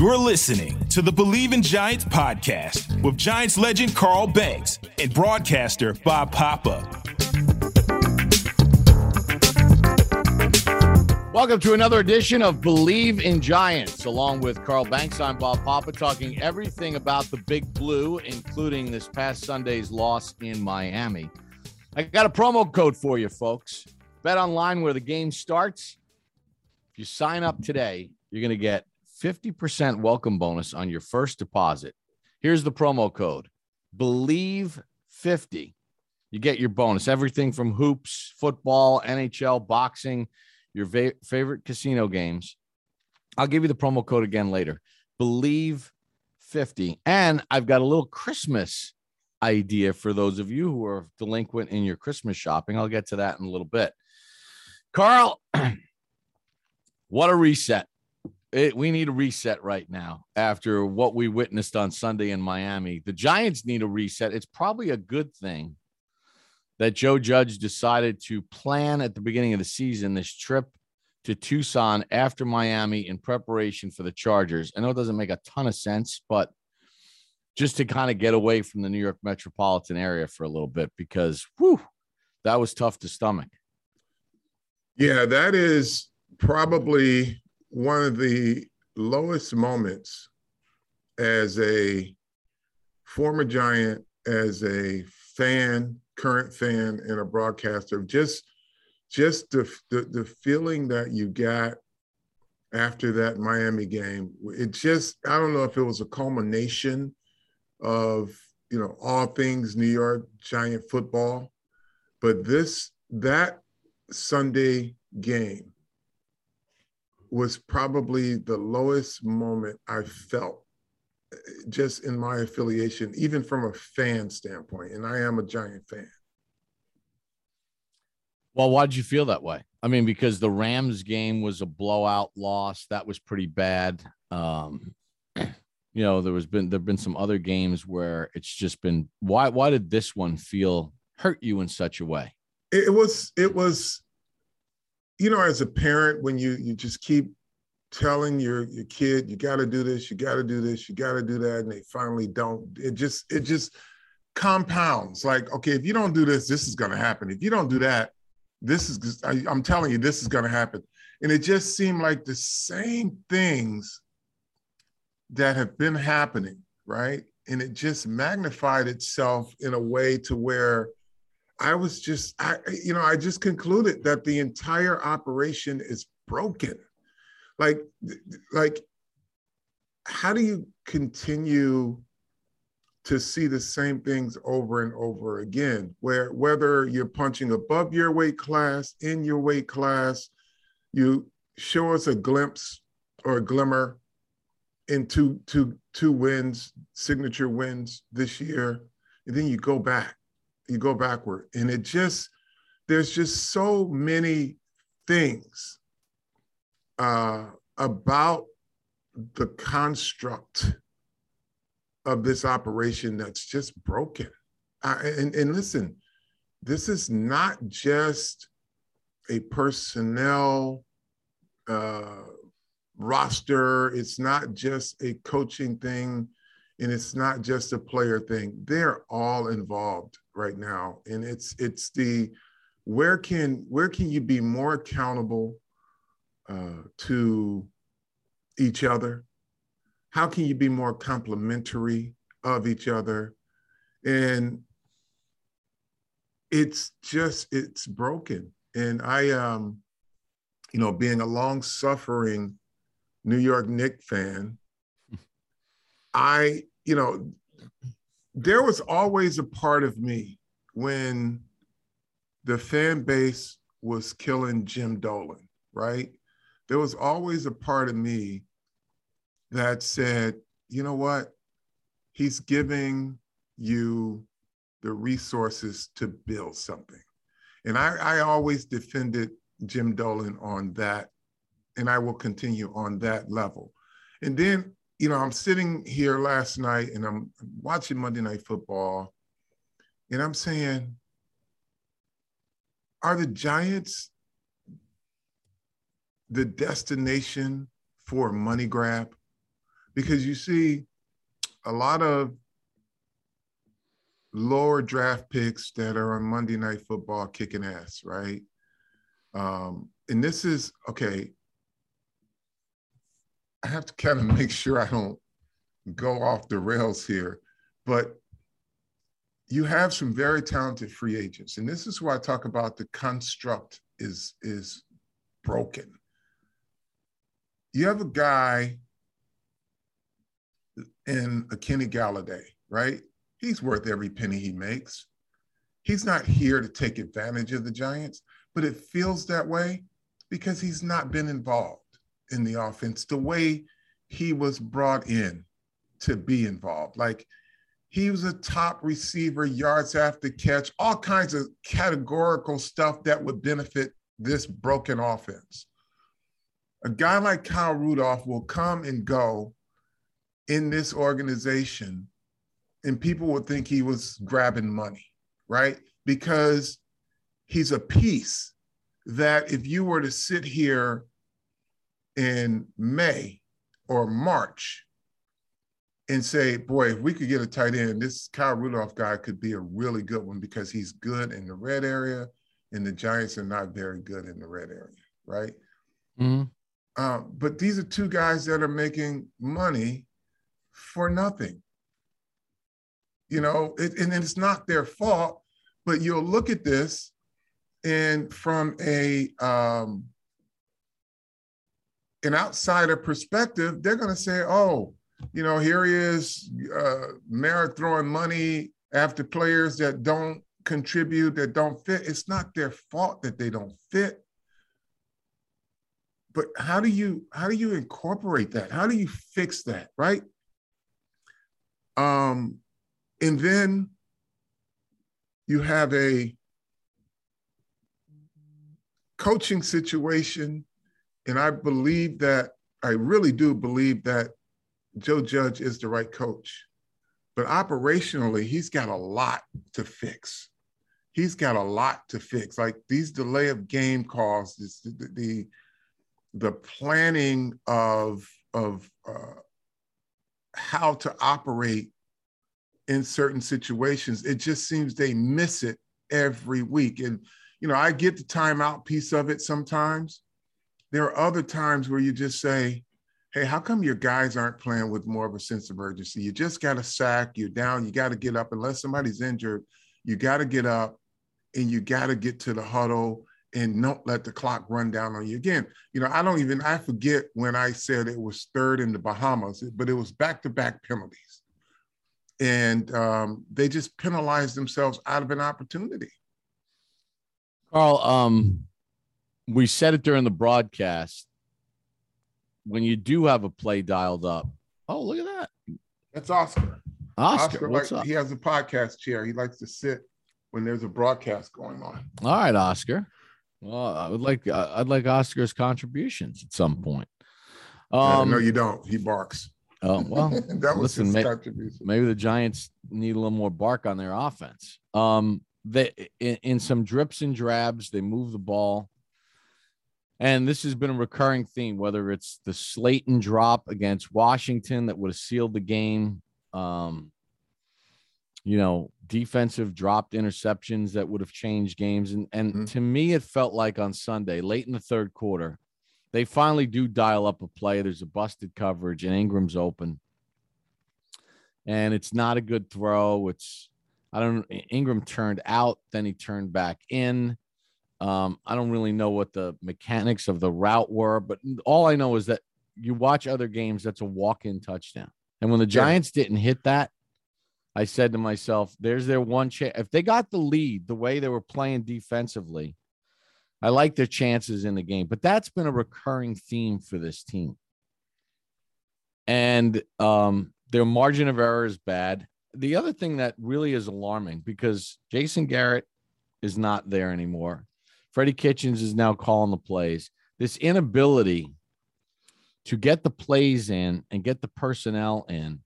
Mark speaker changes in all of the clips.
Speaker 1: You're listening to the Believe in Giants podcast with Giants legend Carl Banks and broadcaster Bob Papa.
Speaker 2: Welcome to another edition of Believe in Giants. Along with Carl Banks, I'm Bob Papa, talking everything about the Big Blue, including this past Sunday's loss in Miami. I got a promo code for you, folks. Bet online where the game starts. If you sign up today, you're going to get 50% welcome bonus on your first deposit. Here's the promo code Believe 50. You get your bonus, everything from hoops, football, NHL, boxing, your va- favorite casino games. I'll give you the promo code again later. Believe 50. And I've got a little Christmas idea for those of you who are delinquent in your Christmas shopping. I'll get to that in a little bit. Carl, what a reset. It, we need a reset right now after what we witnessed on Sunday in Miami. The Giants need a reset. It's probably a good thing that Joe Judge decided to plan at the beginning of the season this trip to Tucson after Miami in preparation for the Chargers. I know it doesn't make a ton of sense, but just to kind of get away from the New York metropolitan area for a little bit because whew, that was tough to stomach.
Speaker 3: Yeah, that is probably one of the lowest moments as a former Giant, as a fan, current fan, and a broadcaster. Just, just the, the, the feeling that you got after that Miami game. It just, I don't know if it was a culmination of, you know, all things New York Giant football, but this, that Sunday game was probably the lowest moment I felt just in my affiliation, even from a fan standpoint. And I am a Giant fan.
Speaker 2: Well, why did you feel that way? I mean, because the Rams game was a blowout loss. That was pretty bad. Um, you know, there was been there've been some other games where it's just been why why did this one feel hurt you in such a way?
Speaker 3: It was it was you know, as a parent, when you you just keep telling your your kid, you got to do this, you got to do this, you got to do that, and they finally don't, it just it just compounds. Like, okay, if you don't do this, this is going to happen. If you don't do that, this is I, I'm telling you, this is going to happen. And it just seemed like the same things that have been happening, right? And it just magnified itself in a way to where I was just, I, you know, I just concluded that the entire operation is broken. Like, like, how do you continue to see the same things over and over again? Where whether you're punching above your weight class, in your weight class, you show us a glimpse or a glimmer in two, two, two wins, signature wins this year, and then you go back you go backward. And it just, there's just so many things uh, about the construct of this operation that's just broken. And, and listen, this is not just a personnel uh, roster, it's not just a coaching thing, and it's not just a player thing. They're all involved right now and it's it's the where can where can you be more accountable uh, to each other? How can you be more complimentary of each other? And it's just it's broken. And i um you know being a long suffering new york Knick fan i you know there was always a part of me when the fan base was killing Jim Dolan, right? There was always a part of me that said, you know what? He's giving you the resources to build something. And I, I always defended Jim Dolan on that, and I will continue on that level. And then you know, I'm sitting here last night and I'm watching Monday Night Football, and I'm saying, are the Giants the destination for a money grab? because you see a lot of lower draft picks that are on Monday Night Football kicking ass, right? Um, and this is okay. I have to kind of make sure I don't go off the rails here, but you have some very talented free agents, and this is where I talk about the construct is is broken. You have a guy in a Kenny Golladay, right? He's worth every penny he makes. He's not here to take advantage of the Giants, but it feels that way because he's not been involved in the offense the way he was brought in to be involved. Like he was a top receiver, yards after catch, all kinds of categorical stuff that would benefit this broken offense. A guy like Kyle Rudolph will come and go in this organization, and people would think he was grabbing money, right? Because he's a piece that if you were to sit here in May or March and say, boy, if we could get a tight end, this Kyle Rudolph guy could be a really good one because he's good in the red area and the Giants are not very good in the red area, right? Mm-hmm. Um, but these are two guys that are making money for nothing. You know, it, and it's not their fault, but you'll look at this and from a um, an outsider perspective, they're going to say, "Oh, you know, here he is, uh, Mara throwing money after players that don't contribute, that don't fit. It's not their fault that they don't fit. But how do you how do you incorporate that? How do you fix that, right? Um, and then you have a coaching situation, and I believe that I really do believe that Joe Judge is the right coach. But operationally, he's got a lot to fix. He's got a lot to fix. Like these delay of game calls, the, the the planning of of uh, how to operate in certain situations. It just seems they miss it every week. And you know, I get the timeout piece of it sometimes. There are other times where you just say, hey, how come your guys aren't playing with more of a sense of urgency? You just got a sack, you're down, you got to get up. Unless somebody's injured, you got to get up and you got to get to the huddle and don't let the clock run down on you again. You know, I don't even, I forget when I said it was third in the Bahamas, but it was back to back penalties. And um, they just penalized themselves out of an opportunity.
Speaker 2: Carl, um, we said it during the broadcast. When you do have a play dialed up, oh look at that.
Speaker 3: That's Oscar.
Speaker 2: Oscar, Oscar what's
Speaker 3: like, up? He has a podcast chair. He likes to sit when there's a broadcast going on.
Speaker 2: All right, Oscar. Well, I would like I'd like Oscar's contributions at some point.
Speaker 3: Um, no, you don't. He barks.
Speaker 2: Oh well, that was listen, may, maybe the Giants need a little more bark on their offense. Um, they in, in some drips and drabs they move the ball and this has been a recurring theme whether it's the Slayton drop against Washington that would have sealed the game um you know defensive dropped interceptions that would have changed games and and mm-hmm. to me it felt like on Sunday late in the third quarter they finally do dial up a play there's a busted coverage and Engram's open and it's not a good throw it's I don't. Engram turned out, then he turned back in. Um, I don't really know what the mechanics of the route were, but all I know is that you watch other games, that's a walk-in touchdown. And when the Giants yeah. didn't hit that, I said to myself, "There's their one chance. If they got the lead, the way they were playing defensively, I like their chances in the game. But that's been a recurring theme for this team, and um, their margin of error is bad the other thing that really is alarming because Jason Garrett is not there anymore. Freddie Kitchens is now calling the plays. This inability to get the plays in and get the personnel in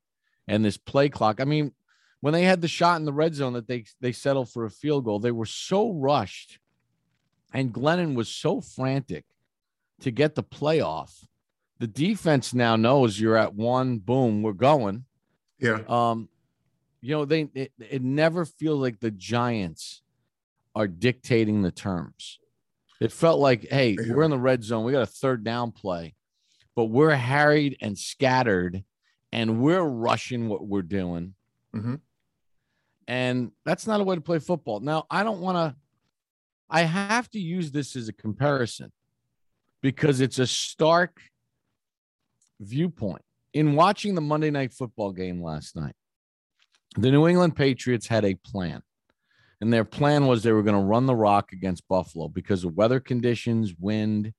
Speaker 2: and this play clock. I mean, when they had the shot in the red zone that they they settled for a field goal, they were so rushed and Glennon was so frantic to get the playoff the defense now knows you're at one, boom, we're going.
Speaker 3: Yeah.
Speaker 2: Um, you know, they it, it never feels like the Giants are dictating the terms. It felt like, hey, we're in the red zone. We got a third down play, but we're harried and scattered, and we're rushing what we're doing.
Speaker 3: Mhm.
Speaker 2: And that's not a way to play football. Now, I don't want to, I have to use this as a comparison because it's a stark viewpoint. In watching the Monday night football game last night, the New England Patriots had a plan. And their plan was they were going to run the rock against Buffalo because of weather conditions, wind,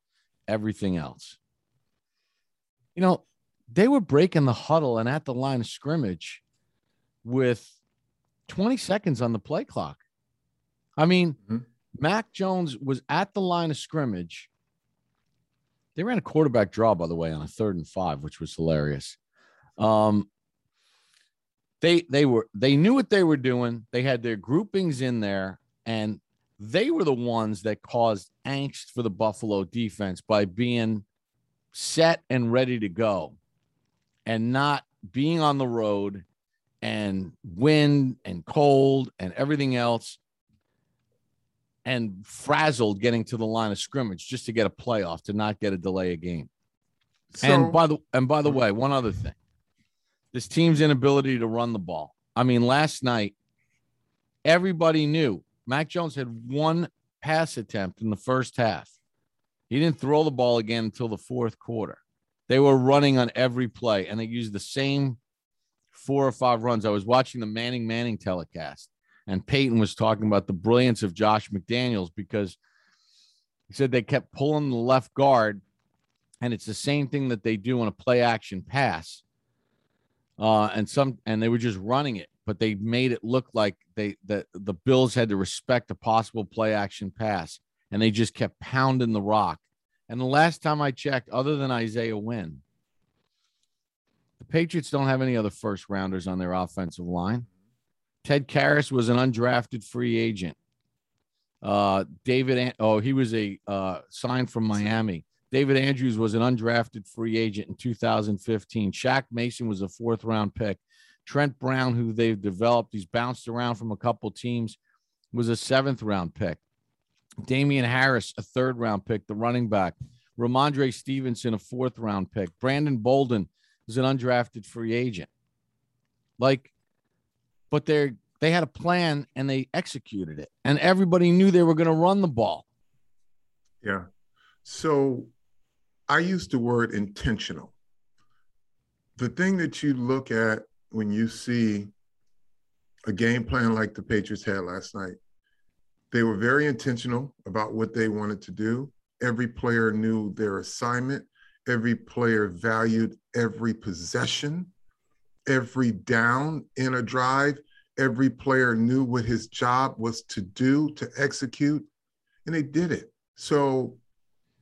Speaker 2: everything else. You know, they were breaking the huddle and at the line of scrimmage with 20 seconds on the play clock. I mean,
Speaker 3: Mhm.
Speaker 2: Mac Jones was at the line of scrimmage. They ran a quarterback draw, by the way, on a third and five, which was hilarious. Um, they they were they knew what they were doing. They had their groupings in there, and they were the ones that caused angst for the Buffalo defense by being set and ready to go, and not being on the road and wind and cold and everything else and frazzled getting to the line of scrimmage just to get a playoff to not get a delay a game.
Speaker 3: So,
Speaker 2: and by the and by the way, one other thing. This team's inability to run the ball. I mean, last night everybody knew Mac Jones had one pass attempt in the first half. He didn't throw the ball again until the fourth quarter. They were running on every play and they used the same four or five runs. I was watching the Manning Manning telecast and Peyton was talking about the brilliance of Josh McDaniels because he said they kept pulling the left guard and it's the same thing that they do on a play action pass. Uh, and some and they were just running it, but they made it look like they that the Bills had to respect a possible play action pass, and they just kept pounding the rock. And the last time I checked, other than Isaiah Wynn, the Patriots don't have any other first rounders on their offensive line. Ted Karras was an undrafted free agent. Uh, David, An- oh, he was a uh, signed from Miami. David Andrews was an undrafted free agent in 2015. Shaq Mason was a fourth round pick. Trent Brown, who they've developed, he's bounced around from a couple teams, was a seventh round pick. Damien Harris, a third round pick, the running back. Rhamondre Stevenson, a fourth round pick. Brandon Bolden is an undrafted free agent. Like, but they're they had a plan and they executed it, and everybody knew they were going to run the ball.
Speaker 3: Yeah. So I use the word intentional. The thing that you look at when you see a game plan like the Patriots had last night, they were very intentional about what they wanted to do. Every player knew their assignment, every player valued every possession, every down in a drive. Every player knew what his job was to do to execute, and they did it. So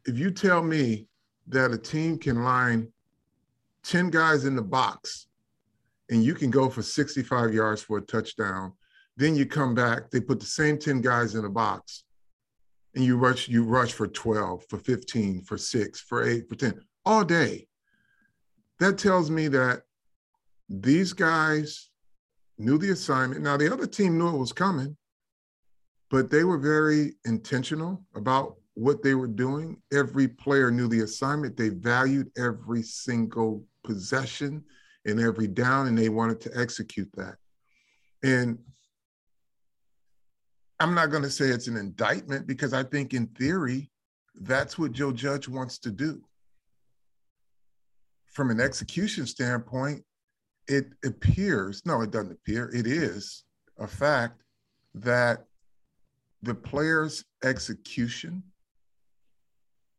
Speaker 3: if you tell me that a team can line 10 guys in the box and you can go for 65 yards for a touchdown, then you come back, they put the same 10 guys in the box and you rush you rush for 12, for 15, for 6, for 8, for 10 all day. That tells me that these guys knew the assignment. Now the other team knew it was coming, but they were very intentional about what they were doing. Every player knew the assignment. They valued every single possession and every down, and they wanted to execute that. And I'm not going to say it's an indictment because I think, in theory, that's what Joe Judge wants to do. From an execution standpoint, it appears no, it doesn't appear, it is a fact that the player's execution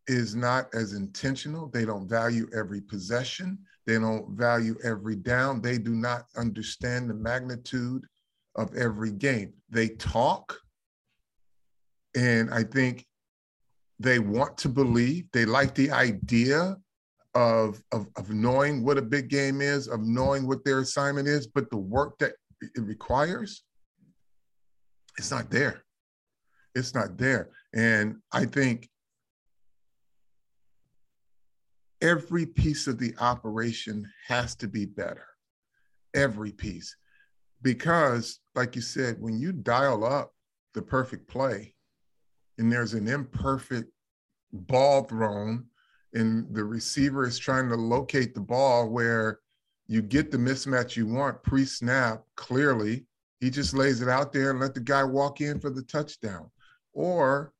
Speaker 3: is not as intentional. They don't value every possession. They don't value every down. They do not understand the magnitude of every game. They talk, and I think they want to believe. They like the idea of, of, of knowing what a big game is, of knowing what their assignment is, but the work that it requires, it's not there. It's not there. And I think every piece of the operation has to be better. Every piece. Because, like you said, when you dial up the perfect play and there's an imperfect ball thrown and the receiver is trying to locate the ball where you get the mismatch you want pre-snap clearly he just lays it out there and let the guy walk in for the touchdown or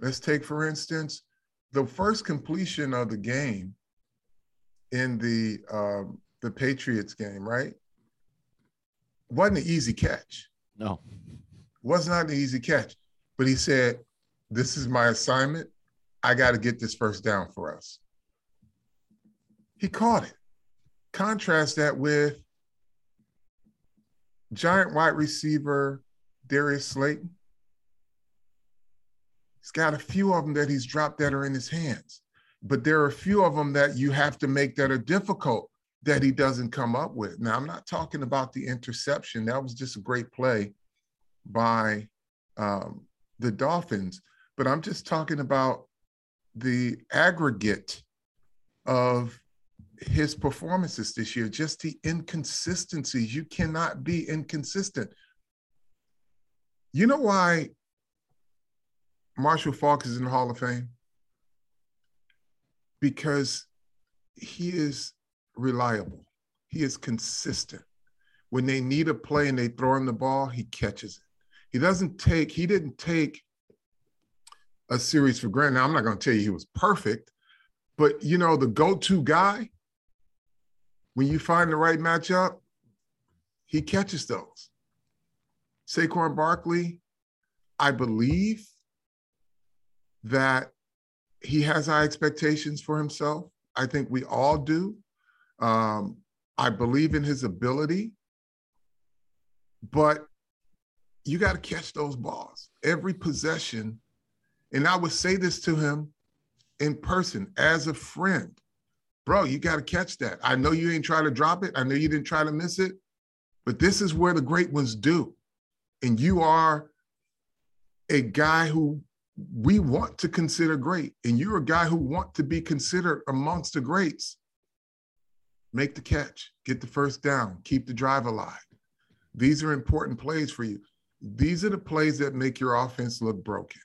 Speaker 3: let's take for instance the first completion of the game in the um, the patriots game right wasn't an easy catch
Speaker 2: no
Speaker 3: was not an easy catch but he said this is my assignment I got to get this first down for us. He caught it. Contrast that with giant wide receiver Darius Slayton. He's got a few of them that he's dropped that are in his hands, but there are a few of them that you have to make that are difficult that he doesn't come up with. Now, I'm not talking about the interception. That was just a great play by um, the Dolphins, but I'm just talking about the aggregate of his performances this year, just the inconsistencies. You cannot be inconsistent. You know why Marshall Faulk is in the Hall of Fame? Because he is reliable, he is consistent. When they need a play and they throw him the ball, he catches it. He doesn't take, he didn't take a series for granted. Now, I'm not going to tell you he was perfect, but you know, the go to guy, when you find the right matchup, he catches those. Saquon Barkley, I believe that he has high expectations for himself. I think we all do. Um, I believe in his ability, but you got to catch those balls. Every possession and I would say this to him in person as a friend. Bro, you got to catch that. I know you ain't trying to drop it. I know you didn't try to miss it, but this is where the great ones do. And you are a guy who we want to consider great, and you're a guy who want to be considered amongst the greats. Make the catch, get the first down, keep the drive alive. These are important plays for you. These are the plays that make your offense look broken.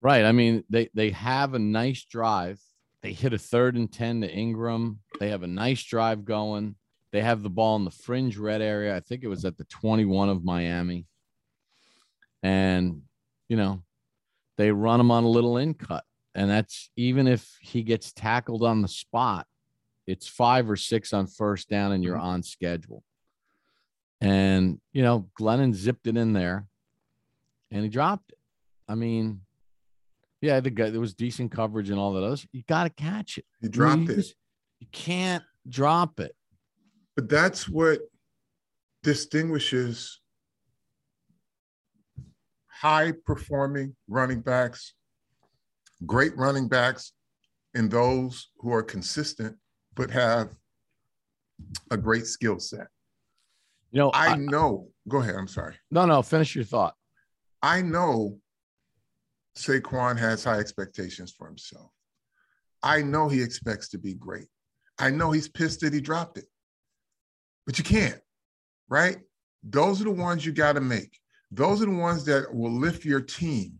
Speaker 2: Right. I mean, they they have a nice drive. They hit a third and 10 to Engram. They have a nice drive going. They have the ball in the fringe red area. I think it was at the 21 of Miami. And, you know, they run him on a little in cut. And that's even if he gets tackled on the spot, it's five or six on first down and you're mm-hmm. on schedule. And, you know, Glennon zipped it in there and he dropped it. I mean, yeah, the guy there was decent coverage and all that. Other, you got to catch it.
Speaker 3: You dropped you it. Just,
Speaker 2: you can't drop it.
Speaker 3: But that's what distinguishes high performing running backs, great running backs, and those who are consistent but have a great skill set.
Speaker 2: You know,
Speaker 3: I, I know. Go ahead. I'm sorry.
Speaker 2: No, no. Finish your thought.
Speaker 3: I know Saquon has high expectations for himself. I know he expects to be great. I know he's pissed that he dropped it, but you can't, right? Those are the ones you got to make. Those are the ones that will lift your team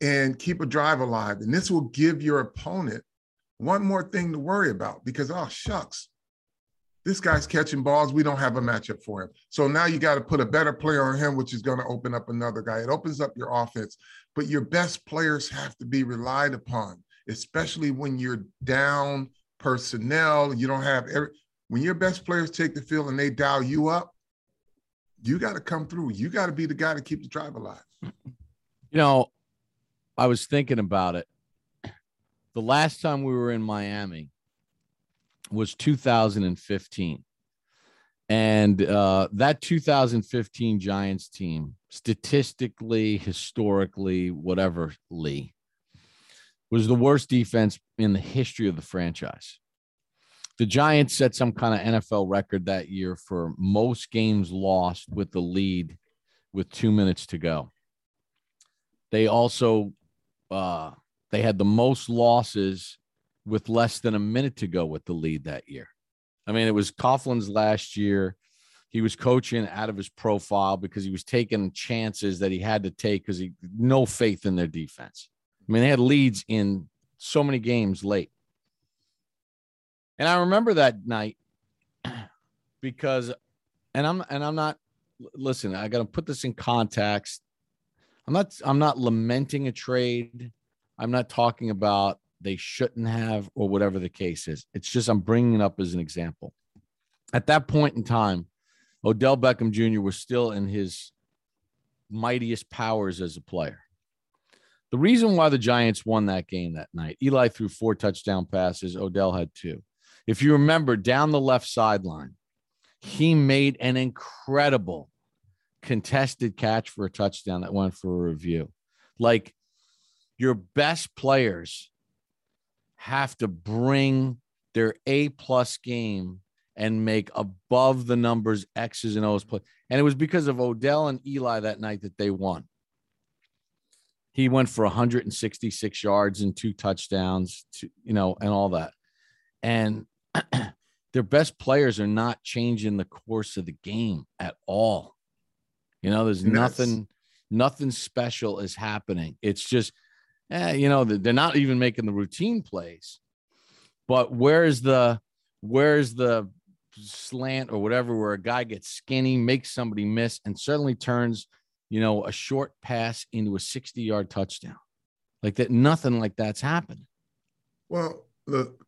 Speaker 3: and keep a drive alive. And this will give your opponent one more thing to worry about because, oh, shucks, this guy's catching balls. We don't have a matchup for him. So now you got to put a better player on him, which is going to open up another guy. It opens up your offense, but your best players have to be relied upon, especially when you're down personnel. You don't have every, when your best players take the field and they dial you up, you got to come through. You got to be the guy to keep the drive alive. You
Speaker 2: know, I was thinking about it. The last time we were in Miami, was 2015. And uh, that 2015 Giants team, statistically, historically, whatever, Lee, was the worst defense in the history of the franchise. The Giants set some kind of NFL record that year for most games lost with the lead with two minutes to go. They also uh, they had the most losses with less than a minute to go with the lead that year. I mean, it was Coughlin's last year. He was coaching out of his profile because he was taking chances that he had to take because he no faith in their defense. I mean, they had leads in so many games late. And I remember that night because and I'm and I'm not listen, I got to put this in context. I'm not I'm not lamenting a trade. I'm not talking about they shouldn't have or whatever the case is. It's just I'm bringing it up as an example. At that point in time, Odell Beckham Jr. was still in his mightiest powers as a player. The reason why the Giants won that game that night, Eli threw four touchdown passes, Odell had two. If you remember down the left sideline, he made an incredible contested catch for a touchdown that went for a review. Like your best players have to bring their A plus game and make above the numbers X's and O's play. And it was because of Odell and Eli that night that they won. He went for 166 yards and two touchdowns, to, you know, and all that. And their best players are not changing the course of the game at all. You know, there's nothing, nothing special is happening. It's just, eh, you know, they're not even making the routine plays. But where's the, where's the slant or whatever where a guy gets skinny, makes somebody miss, and suddenly turns, you know, a short pass into a 60 yard touchdown. Like that, nothing like that's happened.
Speaker 3: Well, look,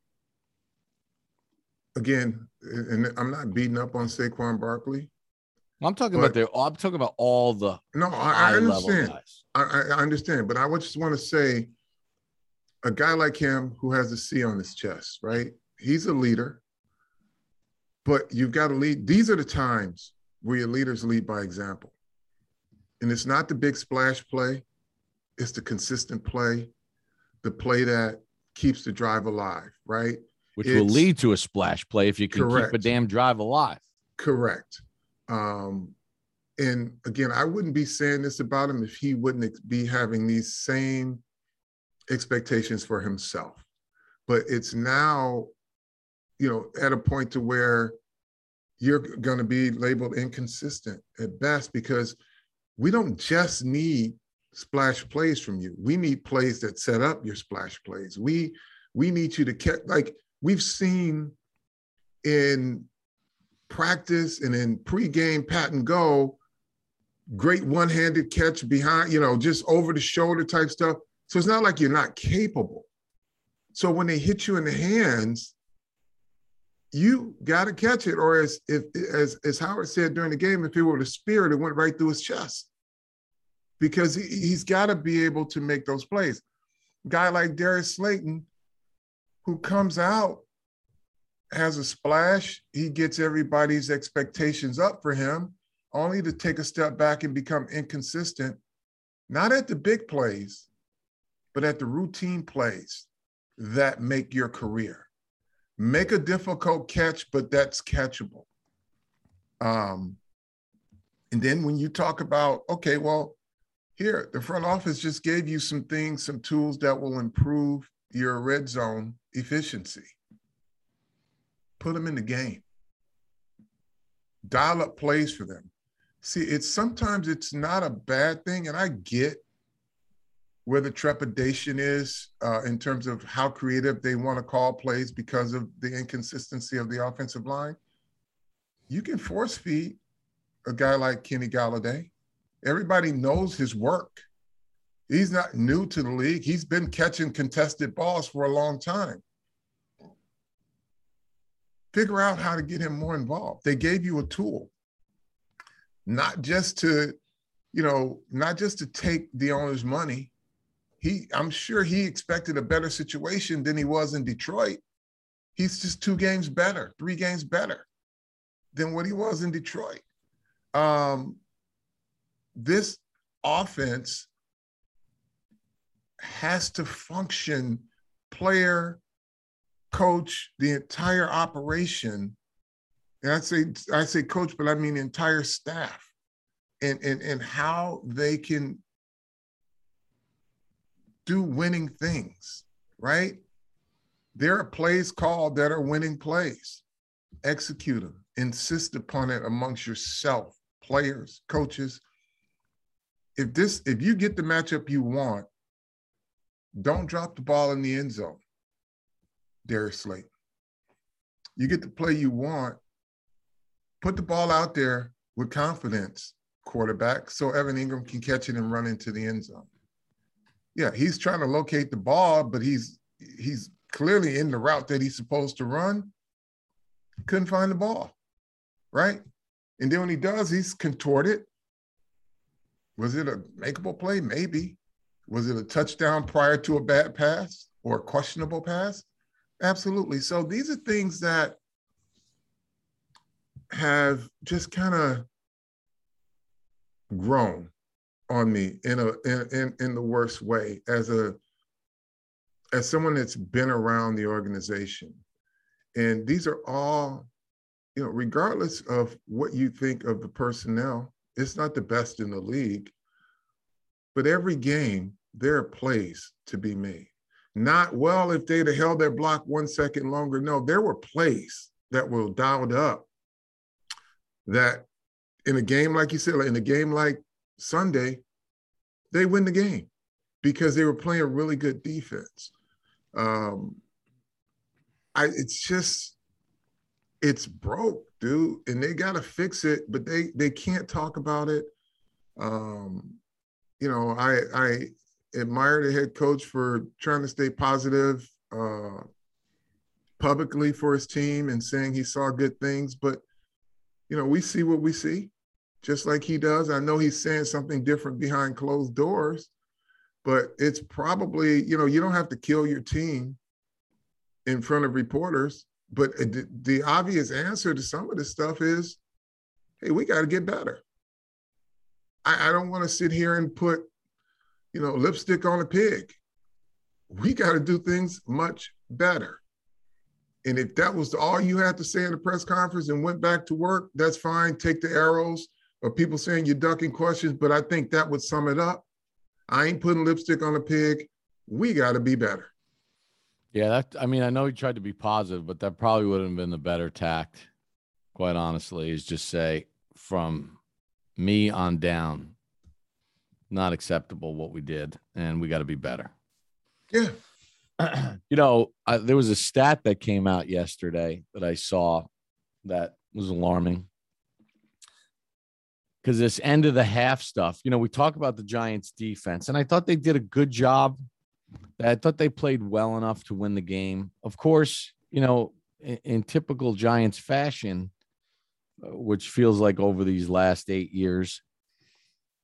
Speaker 3: again, and I'm not beating up on Saquon Barkley.
Speaker 2: I'm talking about the. I'm talking about all the.
Speaker 3: No, I, I understand. I, I understand, but I just want to say, a guy like him who has a C on his chest, right? He's a leader but you've got to lead. These are the times where your leaders lead by example. And it's not the big splash play, it's the consistent play, the play that keeps the drive alive, right?
Speaker 2: Which it's, will lead to a splash play if you can correct. keep a damn drive alive.
Speaker 3: Correct. Um, and again, I wouldn't be saying this about him if he wouldn't be having these same expectations for himself. But it's now you know, at a point to where you're going to be labeled inconsistent at best because we don't just need splash plays from you. We need plays that set up your splash plays. We we need you to catch like we've seen in practice and in pregame pat and go, great one-handed catch behind, you know, just over the shoulder type stuff. So it's not like you're not capable. So when they hit you in the hands, you got to catch it. Or as if as as Howard said during the game, if it were the spirit, it went right through his chest. Because he, he's got to be able to make those plays. guy like Darius Slayton, who comes out, has a splash, he gets everybody's expectations up for him, only to take a step back and become inconsistent, not at the big plays, but at the routine plays that make your career make a difficult catch, but that's catchable. Um, and then when you talk about, okay, well, here, the front office just gave you some things, some tools that will improve your red zone efficiency. Put them in the game. Dial up plays for them. See, it's sometimes it's not a bad thing, and I get where the trepidation is uh, in terms of how creative they want to call plays because of the inconsistency of the offensive line. You can force feed a guy like Kenny Golladay. Everybody knows his work. He's not new to the league. He's been catching contested balls for a long time. Figure out how to get him more involved. They gave you a tool, not just to, you know, not just to take the owner's money, he I'm sure he expected a better situation than he was in Detroit. He's just two games better, three games better than what he was in Detroit. Um, this offense has to function player, coach, the entire operation. And I say I say coach, but I mean entire staff and, and, and how they can do winning things, right? there are plays called that are winning plays. Execute them. Insist upon it amongst yourself, players, coaches. If this, if you get the matchup you want, don't drop the ball in the end zone. Darius Slayton. You get the play you want, put the ball out there with confidence, quarterback, so Evan Engram can catch it and run into the end zone. Yeah, he's trying to locate the ball, but he's he's clearly in the route that he's supposed to run. Couldn't find the ball, right? And then when he does, he's contorted. Was it a makeable play? Maybe. Was it a touchdown prior to a bad pass or a questionable pass? Absolutely. So these are things that have just kind of grown on me in a in, in in the worst way. As a as someone that's been around the organization. And these are all you know regardless of what you think of the personnel it's not the best in the league. But every game there are plays to be made not well if they'd have held their block one second longer no there were plays that were dialed up that in a game like you said in a game like sunday they win the game because they were playing really good defense um, I it's just it's broke, dude, and they got to fix it, but they they can't talk about it. Um, you know, I I admire the head coach for trying to stay positive uh, publicly for his team and saying he saw good things, but you know, we see what we see, just like he does. I know he's saying something different behind closed doors, but it's probably you know you don't have to kill your team in front of reporters. But the, the obvious answer to some of this stuff is hey we got to get better. I, I don't want to sit here and put you know lipstick on a pig we got to do things much better and if that was all you had to say in the press conference and went back to work that's fine take the arrows or people saying you're ducking questions but i think that would sum it up I ain't putting lipstick on a pig. We got to be better.
Speaker 2: Yeah, that. I mean, I know he tried to be positive, but that probably wouldn't have been the better tact. Quite honestly, is just say from me on down, not acceptable what we did, and we got to be better.
Speaker 3: Yeah.
Speaker 2: you know, I, there was a stat that came out yesterday that I saw that was alarming because this end of the half stuff, you know, we talk about the Giants defense, and I thought they did a good job. I thought they played well enough to win the game. Of course, you know, in, in typical Giants fashion, uh, which feels like over these last eight years,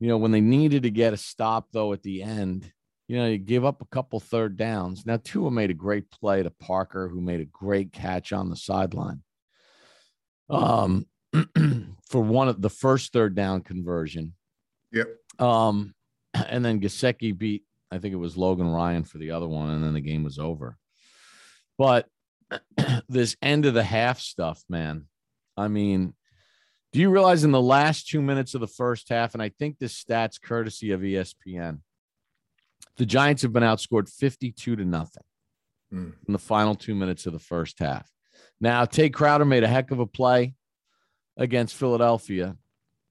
Speaker 2: you know, when they needed to get a stop though at the end, you know, you give up a couple third downs. Now, Tua made a great play to Parker, who made a great catch on the sideline. Um, for one of the first third down conversion.
Speaker 3: Yep.
Speaker 2: Um, and then Gesicki beat, I think it was Logan Ryan for the other one, and then the game was over. But this end of the half stuff, man. I mean, do you realize in the last two minutes of the first half, and I think this stats courtesy of ESPN, the Giants have been outscored 52 to nothing mm. in the final two minutes of the first half. Now, Tae Crowder made a heck of a play against Philadelphia.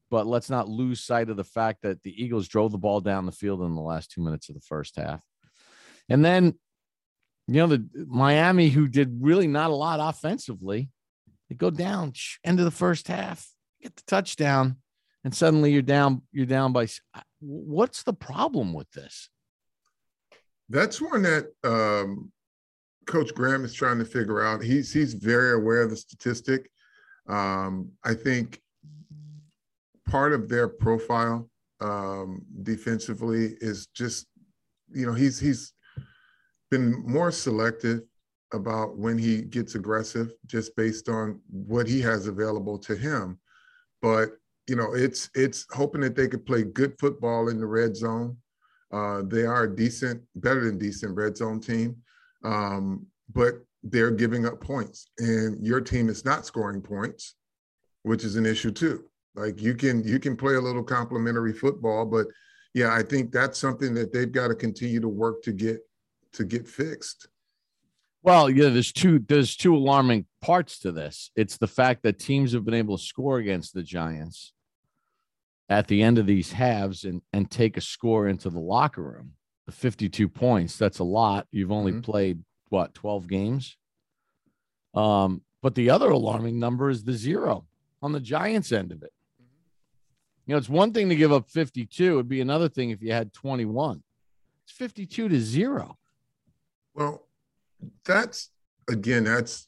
Speaker 2: But let's not lose sight of the fact that the Eagles drove the ball down the field in the last two minutes of the first half. And then, you know, the Miami, who did really not a lot offensively, they go down end of the first half, get the touchdown, and suddenly you're down, you're down by what's the problem with this?
Speaker 3: That's one that um, Coach Graham is trying to figure out. He's he's very aware of the statistic. Um, I think part of their profile um, defensively is just, you know, he's he's been more selective about when he gets aggressive, just based on what he has available to him. But you know, it's it's hoping that they could play good football in the red zone. Uh, they are a decent, better than decent red zone team, um, but they're giving up points and your team is not scoring points which is an issue too. Like you can you can play a little complimentary football but yeah i think that's something that they've got to continue to work to get to get fixed.
Speaker 2: Well, yeah, there's two there's two alarming parts to this. It's the fact that teams have been able to score against the Giants at the end of these halves and and take a score into the locker room. The 52 points, that's a lot. You've only mm-hmm. played what, 12 games? Um, but the other alarming number is the zero on the Giants end of it. You know, it's one thing to give up 52, it'd be another thing if you had 21. It's 52 to zero.
Speaker 3: Well, that's again, that's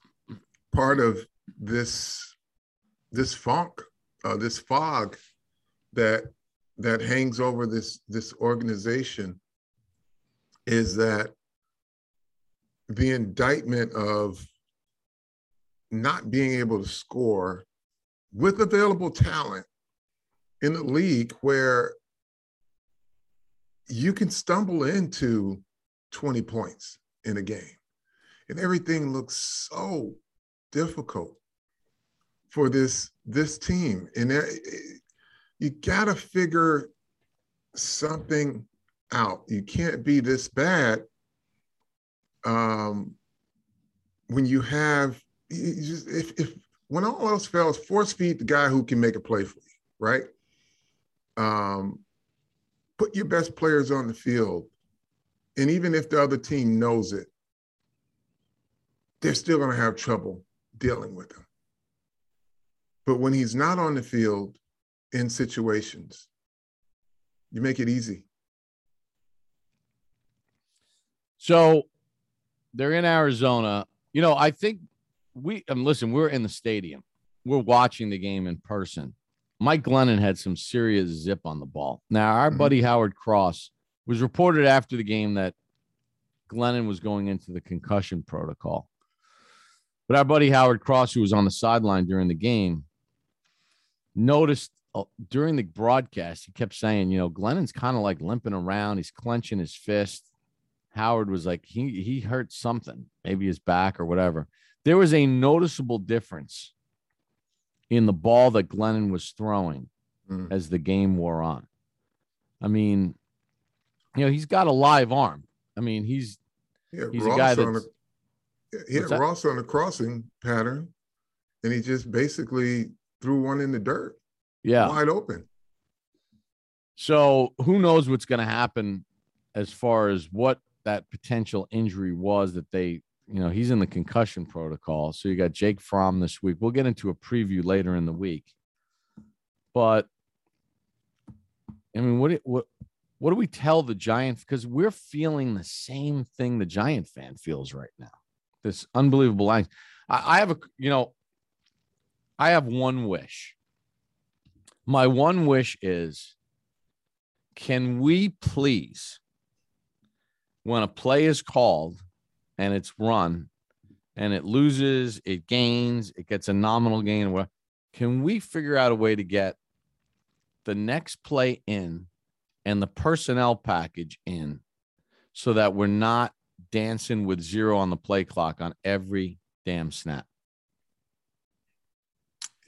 Speaker 3: part of this this funk, uh, this fog that that hangs over this this organization is that the indictment of not being able to score with available talent in a league where you can stumble into 20 points in a game and everything looks so difficult for this this team. And you got to figure something out. You can't be this bad um, when you have you just, if, if when all else fails force feed the guy who can make a play for you right? Um, put your best players on the field. And even if the other team knows it they're still going to have trouble dealing with him. But when he's not on the field in situations, you make it easy.
Speaker 2: So they're in Arizona. You know, I think we, and um, listen, we're in the stadium, we're watching the game in person. Mike Glennon had some serious zip on the ball. Now, our mm-hmm. buddy Howard Cross was reported after the game that Glennon was going into the concussion protocol. But our buddy Howard Cross, who was on the sideline during the game, noticed uh, during the broadcast, he kept saying, you know, Glennon's kind of like limping around. He's clenching his fist. Howard was like, he he hurt something, maybe his back or whatever. There was a noticeable difference in the ball that Glennon was throwing mm. as the game wore on. I mean, you know, he's got a live arm. I mean, he's yeah, he's a guy that's
Speaker 3: he had Ross on a crossing pattern, and he just basically threw one in the dirt.
Speaker 2: Yeah,
Speaker 3: wide open.
Speaker 2: So who knows what's going to happen as far as what that potential injury was that they, you know, he's in the concussion protocol. So you got Jake Fromm this week. We'll get into a preview later in the week. But I mean, what what what do we tell the Giants? Because we're feeling the same thing the Giant fan feels right now this unbelievable line. I, I have a, you know, I have one wish. My one wish is can we please, when a play is called and it's run and it loses, it gains, it gets a nominal gain, can we figure out a way to get the next play in and the personnel package in so that we're not dancing with zero on the play clock on every damn snap.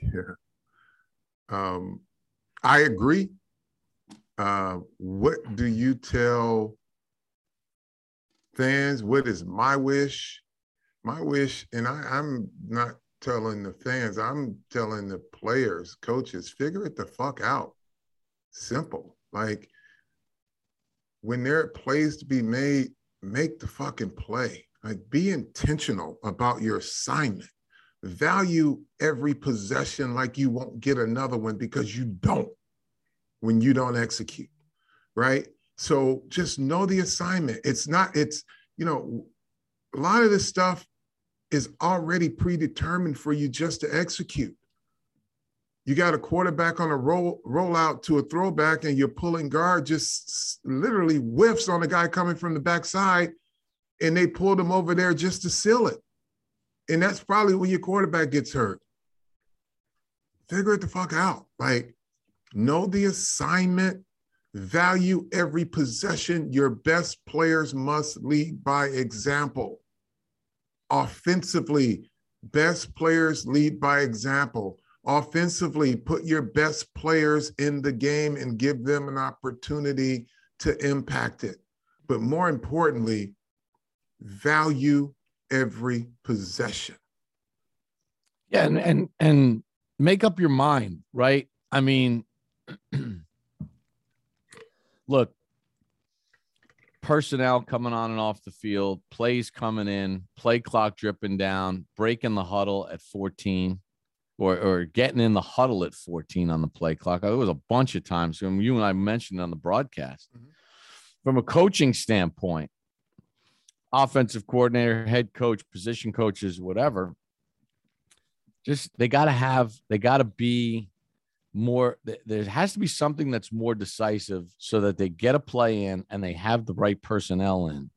Speaker 3: Yeah. Um, I agree. Uh, what do you tell fans? What is my wish? My wish, and I, I'm not telling the fans, I'm telling the players, coaches, figure it the fuck out. Simple. Like when there are plays to be made, make the fucking play. Like be intentional about your assignment. Value every possession like you won't get another one because you don't when you don't execute. Right. So just know the assignment. It's not, it's, you know, a lot of this stuff is already predetermined for you just to execute. You got a quarterback on a roll rollout to a throwback, and your pulling guard just literally whiffs on a guy coming from the backside, and they pulled him over there just to seal it. And that's probably when your quarterback gets hurt. Figure it the fuck out. Like, know the assignment, value every possession. Your best players must lead by example. Offensively, best players lead by example offensively, put your best players in the game and give them an opportunity to impact it. But more importantly, value every possession.
Speaker 2: Yeah, and and and make up your mind, right? I mean, look, personnel coming on and off the field, plays coming in, play clock dripping down, breaking the huddle at 14 or, or getting in the huddle at 14 on the play clock. It was a bunch of times. And you and I mentioned on the broadcast. Mm-hmm. From a coaching standpoint, offensive coordinator, head coach, position coaches, whatever, just they got to have, they got to be more there has to be something that's more decisive so that they get a play in and they have the right personnel in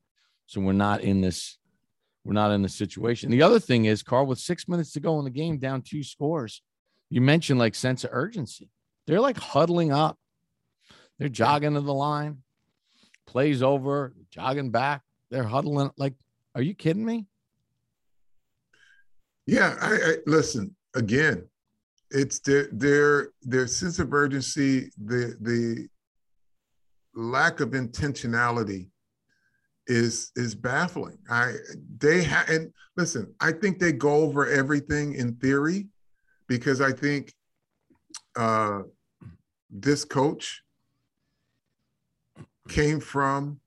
Speaker 2: so we're not in this we're not in the situation. The other thing is carl with six minutes to go in the game down two scores you mentioned like sense of urgency. They're like huddling up. They're jogging to the line. Plays over. Jogging back. They're huddling like are you kidding me?
Speaker 3: Yeah i, I listen again it's their their their sense of urgency, the the lack of intentionality is is baffling. I they have and listen, I think they go over everything in theory because I think uh, this coach came from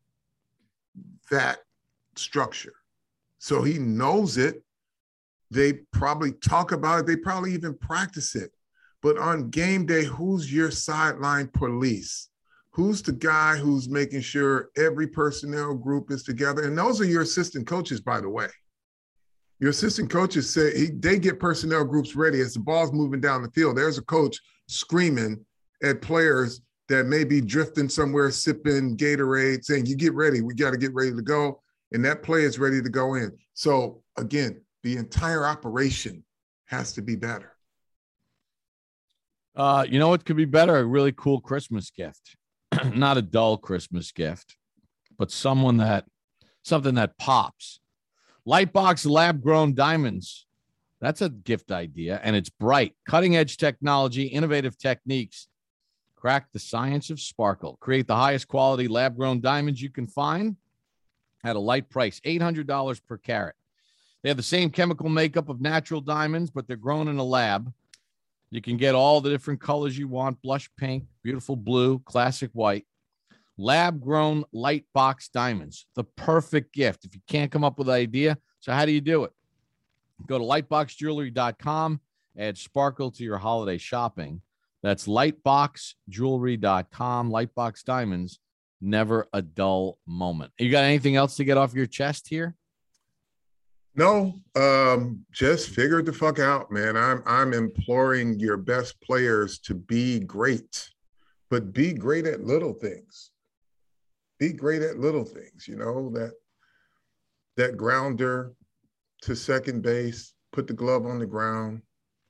Speaker 3: that structure. So he knows it they probably talk about it. They probably even practice it. But on game day, who's your sideline police? Who's the guy who's making sure every personnel group is together? And those are your assistant coaches, by the way. Your assistant coaches say he, they get personnel groups ready as the ball's moving down the field. There's a coach screaming at players that may be drifting somewhere, sipping Gatorade, saying, You get ready. We got to get ready to go. And that play is ready to go in. So, again, the entire operation has to be better.
Speaker 2: Uh, you know what could be better? A really cool Christmas gift. Not a dull Christmas gift, but someone that something that pops. Lightbox lab grown diamonds. That's a gift idea, and it's bright. Cutting edge technology, innovative techniques. Crack the science of sparkle. Create the highest quality lab grown diamonds you can find at a light price $800 per carat. They have the same chemical makeup of natural diamonds, but they're grown in a lab. You can get all the different colors you want blush pink, beautiful blue, classic white. Lab grown light box diamonds, the perfect gift. If you can't come up with an idea, so how do you do it? Go to lightboxjewelry.com, add sparkle to your holiday shopping. That's lightboxjewelry.com. Lightbox diamonds, never a dull moment. You got anything else to get off your chest here?
Speaker 3: No, um, just figure it the fuck out, man. I'm I'm imploring your best players to be great, but be great at little things. Be great at little things, you know, that that grounder to second base, put the glove on the ground,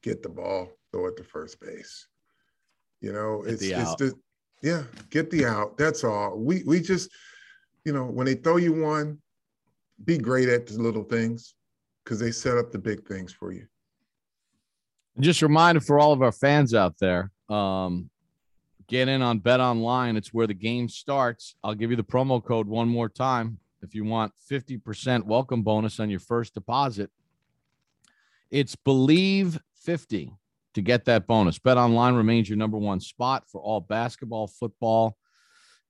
Speaker 3: get the ball, throw it to first base. You know, get it's it's the yeah, get the out. That's all. We we just, you know, when they throw you one, be great at the little things because they set up the big things for you.
Speaker 2: And just a reminder for all of our fans out there um, get in on Bet Online. It's where the game starts. I'll give you the promo code one more time if you want 50% welcome bonus on your first deposit. It's Believe 50 to get that bonus. Bet Online remains your number one spot for all basketball, football,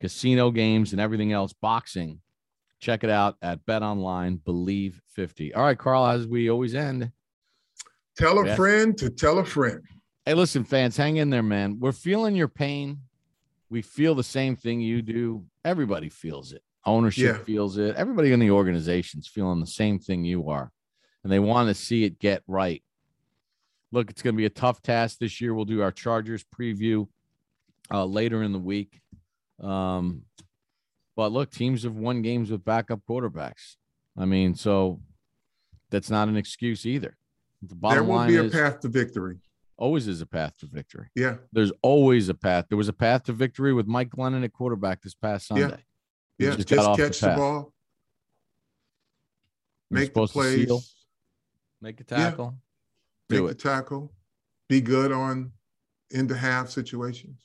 Speaker 2: casino games, and everything else, boxing Check it out at Bet Online. Believe 50. All right, Carl, as we always end.
Speaker 3: Tell a friend to tell a friend.
Speaker 2: Hey, listen, fans, hang in there, man. We're feeling your pain. We feel the same thing you do. Everybody feels it. Ownership yeah. feels it. Everybody in the organization's feeling the same thing you are. And they want to see it get right. Look, it's going to be a tough task this year. We'll do our Chargers preview uh, later in the week. Um, but look, teams have won games with backup quarterbacks. I mean, so that's not an excuse either.
Speaker 3: The bottom there will be a path to victory.
Speaker 2: Always is a path to victory.
Speaker 3: Yeah.
Speaker 2: There's always a path. There was a path to victory with Mike Glennon at quarterback this past Sunday.
Speaker 3: Yeah. yeah. Just, just catch the, the, ball. Make the plays. Seal,
Speaker 2: make a tackle.
Speaker 3: Yeah. Make the tackle. Be good on in the half situations.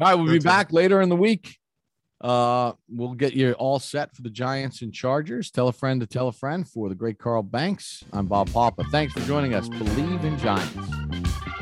Speaker 2: All right, we'll That's be back it. later in the week Uh, we'll get you all set for the Giants and Chargers. Tell a friend to tell a friend for the great Carl Banks. I'm Bob Papa. Thanks for joining us. Bleav in Giants.